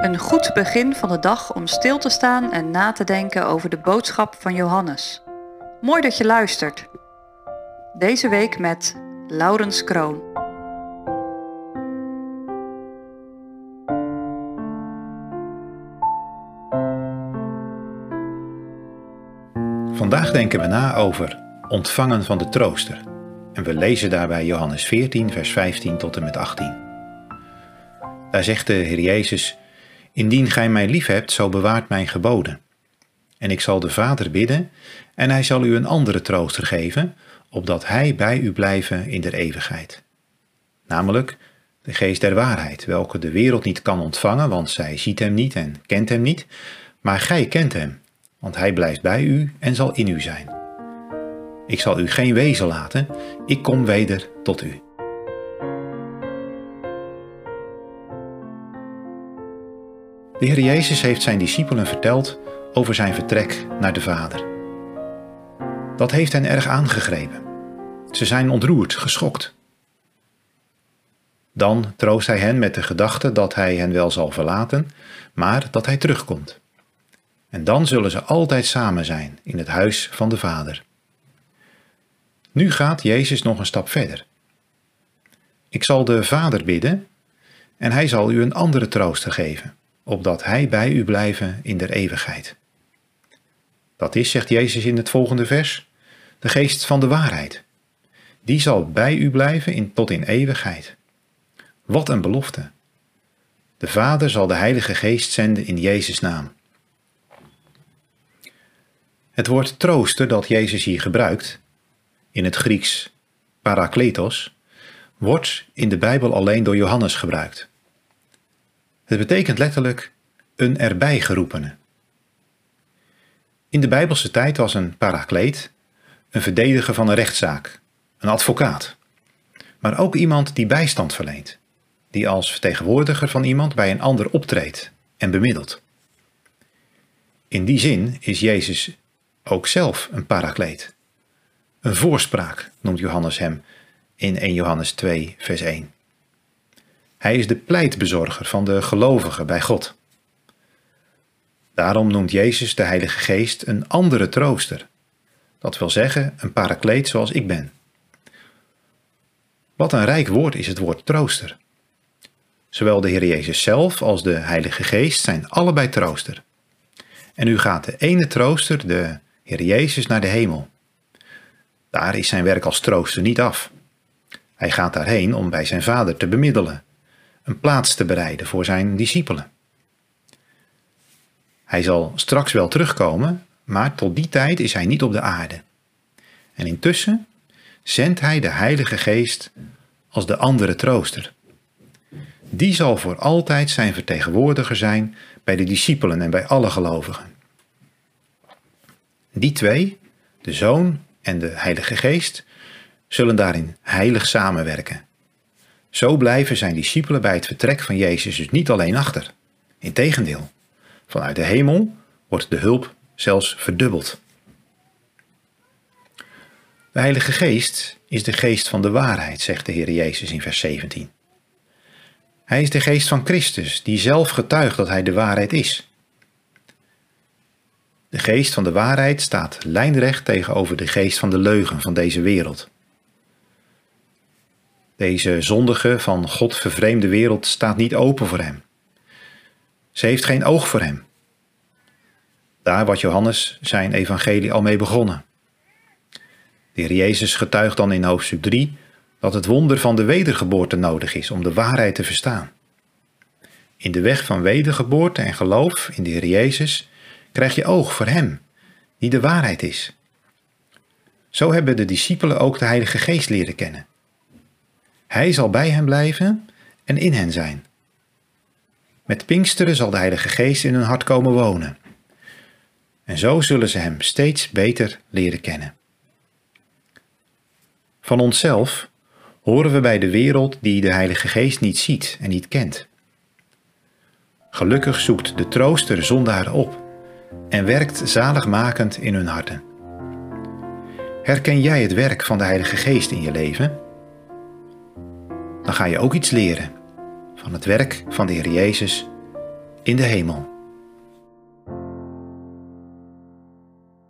Een goed begin van de dag om stil te staan en na te denken over de boodschap van Johannes. Mooi dat je luistert. Deze week met Laurens Kroon. Vandaag denken we na over ontvangen van de trooster. En we lezen daarbij Johannes 14, vers 15 tot en met 18. Daar zegt de Heer Jezus: Indien gij mij liefhebt, zo bewaart mijn geboden. En ik zal de Vader bidden, en hij zal u een andere trooster geven, opdat hij bij u blijven in der eeuwigheid. Namelijk de geest der waarheid, welke de wereld niet kan ontvangen, want zij ziet hem niet en kent hem niet, maar gij kent hem, want hij blijft bij u en zal in u zijn. Ik zal u geen wezen laten, ik kom weder tot u. De Heer Jezus heeft zijn discipelen verteld over zijn vertrek naar de Vader. Dat heeft hen erg aangegrepen. Ze zijn ontroerd, geschokt. Dan troost hij hen met de gedachte dat hij hen wel zal verlaten, maar dat hij terugkomt. En dan zullen ze altijd samen zijn in het huis van de Vader. Nu gaat Jezus nog een stap verder. Ik zal de Vader bidden en hij zal u een andere trooster geven, opdat hij bij u blijven in der eeuwigheid. Dat is, zegt Jezus in het volgende vers, de geest van de waarheid. Die zal bij u blijven in, tot in eeuwigheid. Wat een belofte. De Vader zal de Heilige Geest zenden in Jezus' naam. Het woord trooster dat Jezus hier gebruikt, in het Grieks parakletos, wordt in de Bijbel alleen door Johannes gebruikt. Het betekent letterlijk een erbij geroepene. In de Bijbelse tijd was een parakleet een verdediger van een rechtszaak, een advocaat, maar ook iemand die bijstand verleent, die als vertegenwoordiger van iemand bij een ander optreedt en bemiddelt. In die zin is Jezus ook zelf een parakleet. Een voorspraak noemt Johannes hem in 1 Johannes 2, vers 1. Hij is de pleitbezorger van de gelovigen bij God. Daarom noemt Jezus de Heilige Geest een andere trooster. Dat wil zeggen, een parakleet zoals ik ben. Wat een rijk woord is het woord trooster. Zowel de Heer Jezus zelf als de Heilige Geest zijn allebei trooster. En nu gaat de ene trooster, de Heer Jezus, naar de hemel. Daar is zijn werk als trooster niet af. Hij gaat daarheen om bij zijn Vader te bemiddelen, een plaats te bereiden voor zijn discipelen. Hij zal straks wel terugkomen, maar tot die tijd is hij niet op de aarde. En intussen zendt hij de Heilige Geest als de andere trooster. Die zal voor altijd zijn vertegenwoordiger zijn bij de discipelen en bij alle gelovigen. Die twee, de Zoon en de Heilige Geest, zullen daarin heilig samenwerken. Zo blijven zijn discipelen bij het vertrek van Jezus dus niet alleen achter. Integendeel, vanuit de hemel wordt de hulp zelfs verdubbeld. De Heilige Geest is de geest van de waarheid, zegt de Heer Jezus in vers 17. Hij is de geest van Christus, die zelf getuigt dat hij de waarheid is. De geest van de waarheid staat lijnrecht tegenover de geest van de leugen van deze wereld. Deze zondige, van God vervreemde wereld staat niet open voor hem. Ze heeft geen oog voor hem. Daar wordt Johannes zijn evangelie al mee begonnen. De heer Jezus getuigt dan in hoofdstuk 3 dat het wonder van de wedergeboorte nodig is om de waarheid te verstaan. In de weg van wedergeboorte en geloof in de Heer Jezus krijg je oog voor Hem, die de waarheid is. Zo hebben de discipelen ook de Heilige Geest leren kennen. Hij zal bij hen blijven en in hen zijn. Met Pinksteren zal de Heilige Geest in hun hart komen wonen. En zo zullen ze Hem steeds beter leren kennen. Van onszelf horen we bij de wereld die de Heilige Geest niet ziet en niet kent. Gelukkig zoekt de trooster zondaren op en werkt zaligmakend in hun harten. Herken jij het werk van de Heilige Geest in je leven? Dan ga je ook iets leren van het werk van de Heer Jezus in de hemel.